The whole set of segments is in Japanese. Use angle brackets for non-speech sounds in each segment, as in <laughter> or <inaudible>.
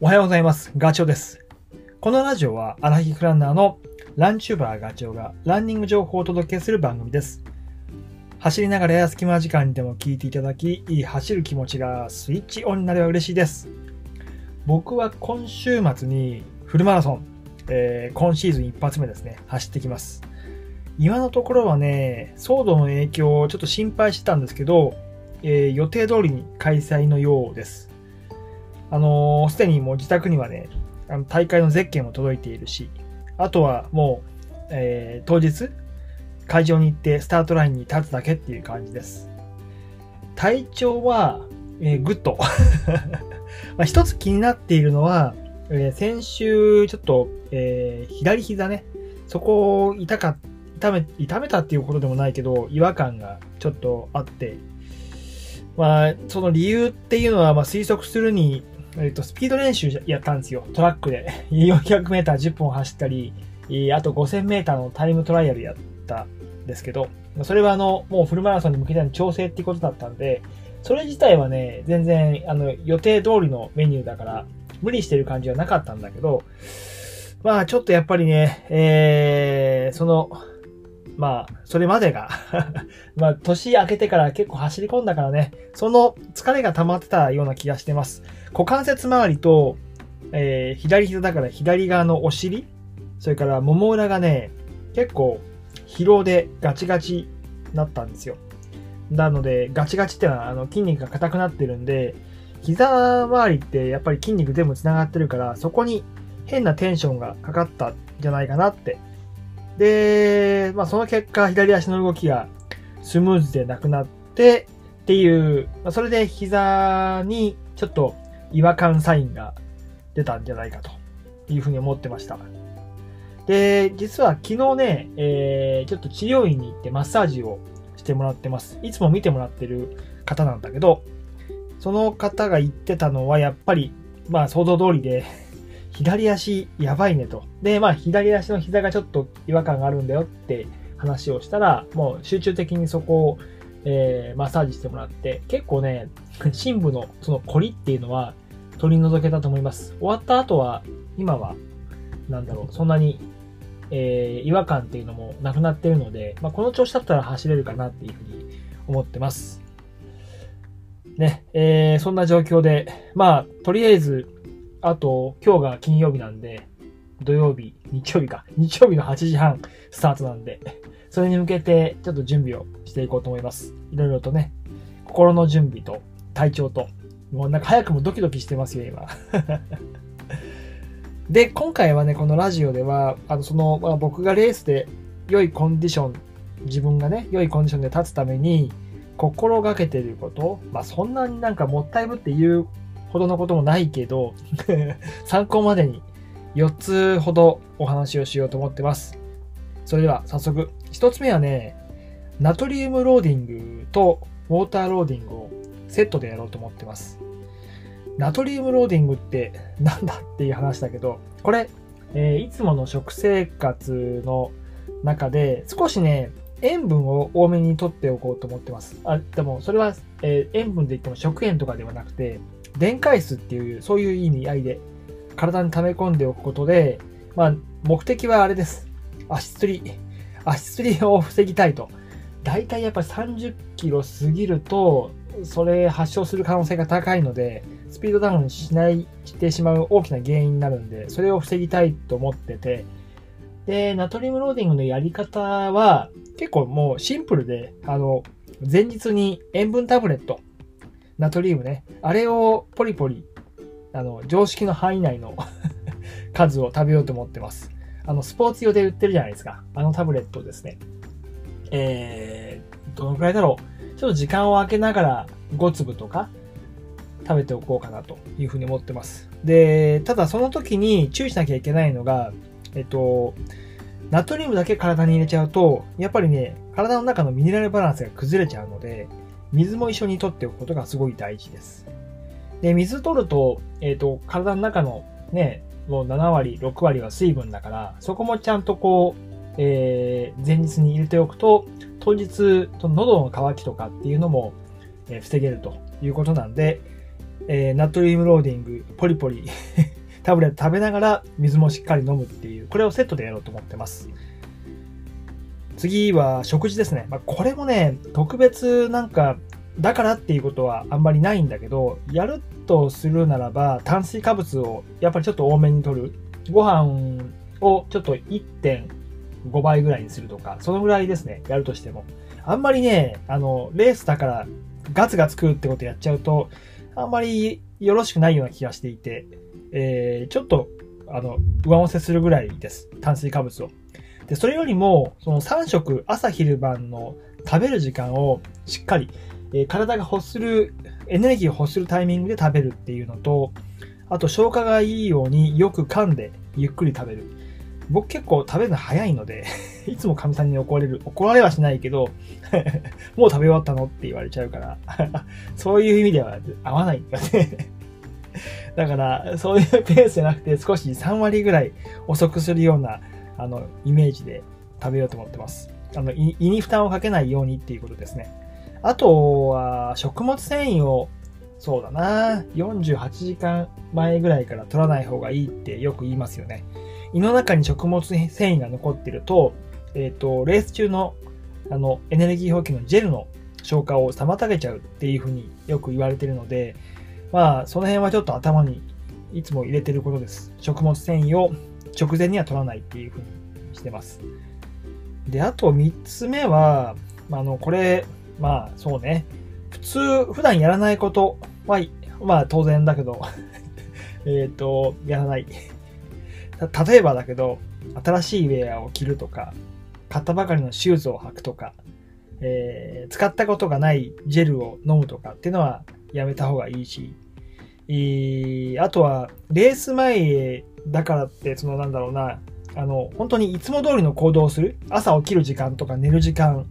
おはようございます。ガチョウです。このラジオはアラヒフランナーのランチューバーガチョウがランニング情報をお届けする番組です。走りながらや隙間時間にでも聞いていただき、いい走る気持ちがスイッチオンになれば嬉しいです。僕は今週末にフルマラソン、えー今シーズン一発目ですね、走ってきます。今のところはね、騒動の影響をちょっと心配してたんですけど、えー予定通りに開催のようです。あのーすでにもう自宅にはね、あの大会のゼッケンも届いているし、あとはもう、えー当日、会場に行ってスタートラインに立つだけっていう感じです。体調は、えーグッド。<laughs> まあ一つ気になっているのは、えー先週ちょっと、えー左膝ね、そこを痛か、痛め、痛めたっていうことでもないけど、違和感がちょっとあって、まあ、その理由っていうのは、まあ推測するに、えっと、スピード練習やったんですよ。トラックで。<laughs> 400メーター10分走ったり、あと5000メーターのタイムトライアルやったんですけど、それはあの、もうフルマラソンに向けての調整っていうことだったんで、それ自体はね、全然、あの、予定通りのメニューだから、無理してる感じはなかったんだけど、まあ、ちょっとやっぱりね、えー、その、まあ、それまでが、<laughs> まあ、年明けてから結構走り込んだからね、その疲れが溜まってたような気がしてます。股関節周りと、えー左膝だから左側のお尻、それからもも裏がね、結構疲労でガチガチになったんですよ。なので、ガチガチってのはあの筋肉が硬くなってるんで、膝周りってやっぱり筋肉全部繋がってるから、そこに変なテンションがかかったんじゃないかなって。で、まあその結果、左足の動きがスムーズでなくなって、っていう、まあそれで膝にちょっと違和感サインが出たんじゃないかというふうに思ってました。で、実は昨日ね、えー、ちょっと治療院に行ってマッサージをしてもらってます。いつも見てもらってる方なんだけど、その方が言ってたのはやっぱり、まあ想像通りで、<laughs> 左足やばいねと。で、まあ左足の膝がちょっと違和感があるんだよって話をしたら、もう集中的にそこを、えーマッサージしてもらって、結構ね、<laughs> 深部のそのコリっていうのは取り除けたと思います。終わった後は、今は、なんだろう、そんなに、えー違和感っていうのもなくなってるので、まあ、この調子だったら走れるかなっていうふうに思ってます。ね、えーそんな状況で、まあ、とりあえず、あと、今日が金曜日なんで、土曜日、日曜日か、日曜日の8時半スタートなんで、それに向けてちょっと準備をしていこうと思います。いろいろとね、心の準備と体調と、もうなんか早くもドキドキしてますよ、今。<laughs> で、今回はね、このラジオでは、あの、その、まあ、僕がレースで良いコンディション、自分がね、良いコンディションで立つために、心がけてること、まあ、そんなになんかもったいぶって言うほどのこともないけど、<laughs> 参考までに4つほどお話をしようと思ってます。それでは早速、1つ目はね、ナトリウムローディングとウォーターローディングをセットでやろうと思ってます。ナトリウムローディングって <laughs> なんだっていう話だけど、これ、えーいつもの食生活の中で少しね、塩分を多めに取っておこうと思ってます。あ、でもそれは、えー塩分で言っても食塩とかではなくて、電解質っていう、そういう意味合いで体に溜め込んでおくことで、まあ、目的はあれです。足つり。足つりを防ぎたいと。大体やっぱり30キロ過ぎると、それ発症する可能性が高いので、スピードダウンしない、してしまう大きな原因になるんで、それを防ぎたいと思ってて、で、ナトリウムローディングのやり方は、結構もうシンプルで、あの、前日に塩分タブレット、ナトリウムね、あれをポリポリ、あの、常識の範囲内の <laughs> 数を食べようと思ってます。あの、スポーツ用で売ってるじゃないですか。あのタブレットですね。えー、どのくらいだろう。ちょっと時間を空けながら5粒とか食べておこうかなというふうに思ってます。で、ただその時に注意しなきゃいけないのが、えっと、ナトリウムだけ体に入れちゃうと、やっぱりね、体の中のミネラルバランスが崩れちゃうので、水も一緒に取っておくことがすごい大事です。で、水取ると、えっ、と、体の中のね、もう7割、6割は水分だから、そこもちゃんとこう、えー前日に入れておくと、当日、の喉の渇きとかっていうのも、え防げるということなんで、えー、ナトリウムローディング、ポリポリ、<laughs> タブレット食べながら水もしっかり飲むっていう、これをセットでやろうと思ってます。次は食事ですね。まあ、これもね、特別なんか、だからっていうことはあんまりないんだけど、やるとするならば、炭水化物をやっぱりちょっと多めに取る。ご飯をちょっと1.5 5倍ぐらいにするとか、そのぐらいですね、やるとしても。あんまりね、あの、レースだからガツガツ食うってことやっちゃうと、あんまりよろしくないような気がしていて、えー、ちょっと、あの、上乗せするぐらいです。炭水化物を。で、それよりも、その3食、朝昼晩の食べる時間をしっかり、えー、体が欲する、エネルギーを欲するタイミングで食べるっていうのと、あと消化がいいようによく噛んでゆっくり食べる。僕結構食べるの早いので <laughs> いつも神さんに怒られる。怒られはしないけど <laughs> もう食べ終わったのって言われちゃうから <laughs> そういう意味では合わないんだねだから、そういうペースじゃなくて少し3割ぐらい遅くするようなあの、イメージで食べようと思ってます。あの、胃に負担をかけないようにっていうことですね。あとは、食物繊維を、そうだな、48時間前ぐらいから取らない方がいいってよく言いますよね。胃の中に食物繊維が残ってると、えっ、ー、と、レース中の、あの、エネルギー補給のジェルの消化を妨げちゃうっていうふうによく言われてるので、まあ、その辺はちょっと頭にいつも入れてることです。食物繊維を直前には取らないっていうふうにしてます。で、あと3つ目は、まああの、これ、まあそうね、普通、普段やらないことは、まあ当然だけど <laughs> えっと、やらない。例えばだけど、新しいウェアを着るとか、買ったばかりのシューズを履くとか、えー、使ったことがないジェルを飲むとかっていうのはやめた方がいいし、えー、あとは、レース前だからって、そのなんだろうな、あの、本当にいつも通りの行動をする。朝起きる時間とか寝る時間、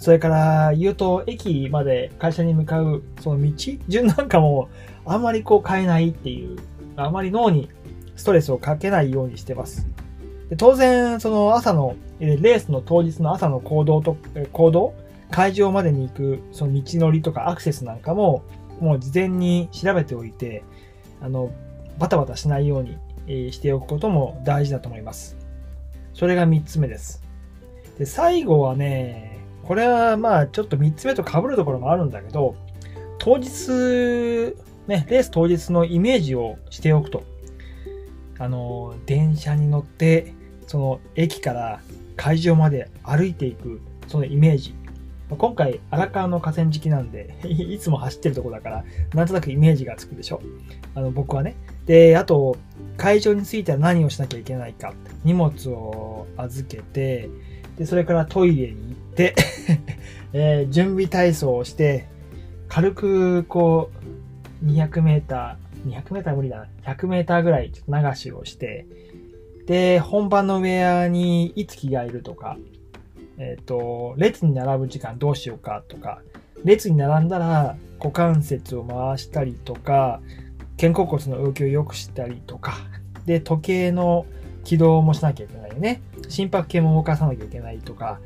それから言うと駅まで会社に向かうその道順なんかもあんまりこう変えないっていう、あんまり脳にストレスをかけないようにしてます。で当然、その朝の、レースの当日の朝の行動と、行動会場までに行くその道のりとかアクセスなんかも、もう事前に調べておいて、あの、バタバタしないようにしておくことも大事だと思います。それが3つ目です。で、最後はね、これはまあちょっと3つ目と被るところもあるんだけど、当日、ね、レース当日のイメージをしておくと、あの、電車に乗って、その駅から会場まで歩いていく、そのイメージ。今回、荒川の河川敷なんで <laughs> いつも走ってるとこだから、なんとなくイメージがつくでしょ。あの、僕はね。で、あと、会場に着いたら何をしなきゃいけないか。荷物を預けて、で、それからトイレに行って <laughs> えー、準備体操をして、軽く、こう、200メーター、200メーター無理だな。100メーターぐらいちょっと流しをして、で、本番のウェアにいつ着替えるとか、えっ、ー、と、列に並ぶ時間どうしようかとか、列に並んだら股関節を回したりとか、肩甲骨の動きを良くしたりとか、で、時計の起動もしなきゃいけないよね。心拍計も動かさなきゃいけないとか、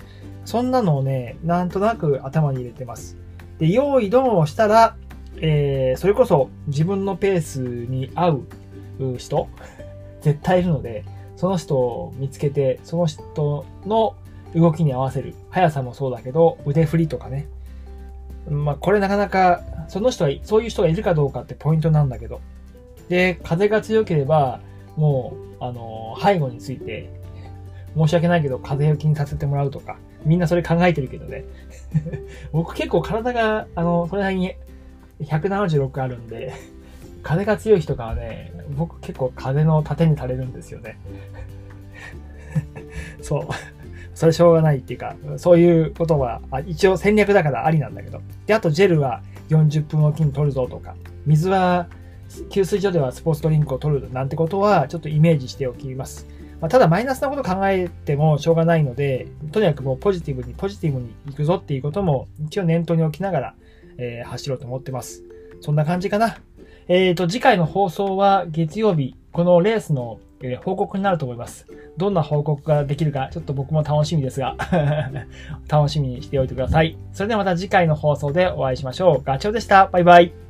そんなのをね、なんとなく頭に入れてます。で、用意ドンをしたら、えー、それこそ自分のペースに合う人、絶対いるので、その人を見つけて、その人の動きに合わせる。速さもそうだけど、腕振りとかね。まあ、これなかなか、その人は、そういう人がいるかどうかってポイントなんだけど。で、風が強ければ、もう、あの、背後について、申し訳ないけど、風よきにさせてもらうとか、みんなそれ考えてるけどね。<laughs> 僕結構体が、あの、それなりに176あるんで、風が強い人からね、僕結構風の盾にされるんですよね。<laughs> そう。それしょうがないっていうか、そういうことは、あ一応戦略だからありなんだけど。で、あとジェルは40分おきに取るぞとか、水は給水所ではスポーツドリンクを取るなんてことはちょっとイメージしておきます。まあ、ただマイナスなこと考えてもしょうがないので、とにかくもうポジティブにポジティブに行くぞっていうことも一応念頭に置きながら、えー、走ろうと思ってます。そんな感じかな。えっ、ー、と、次回の放送は月曜日、このレースのえ報告になると思います。どんな報告ができるか、ちょっと僕も楽しみですが <laughs> 楽しみにしておいてください。それではまた次回の放送でお会いしましょう。ガチョウでした。バイバイ。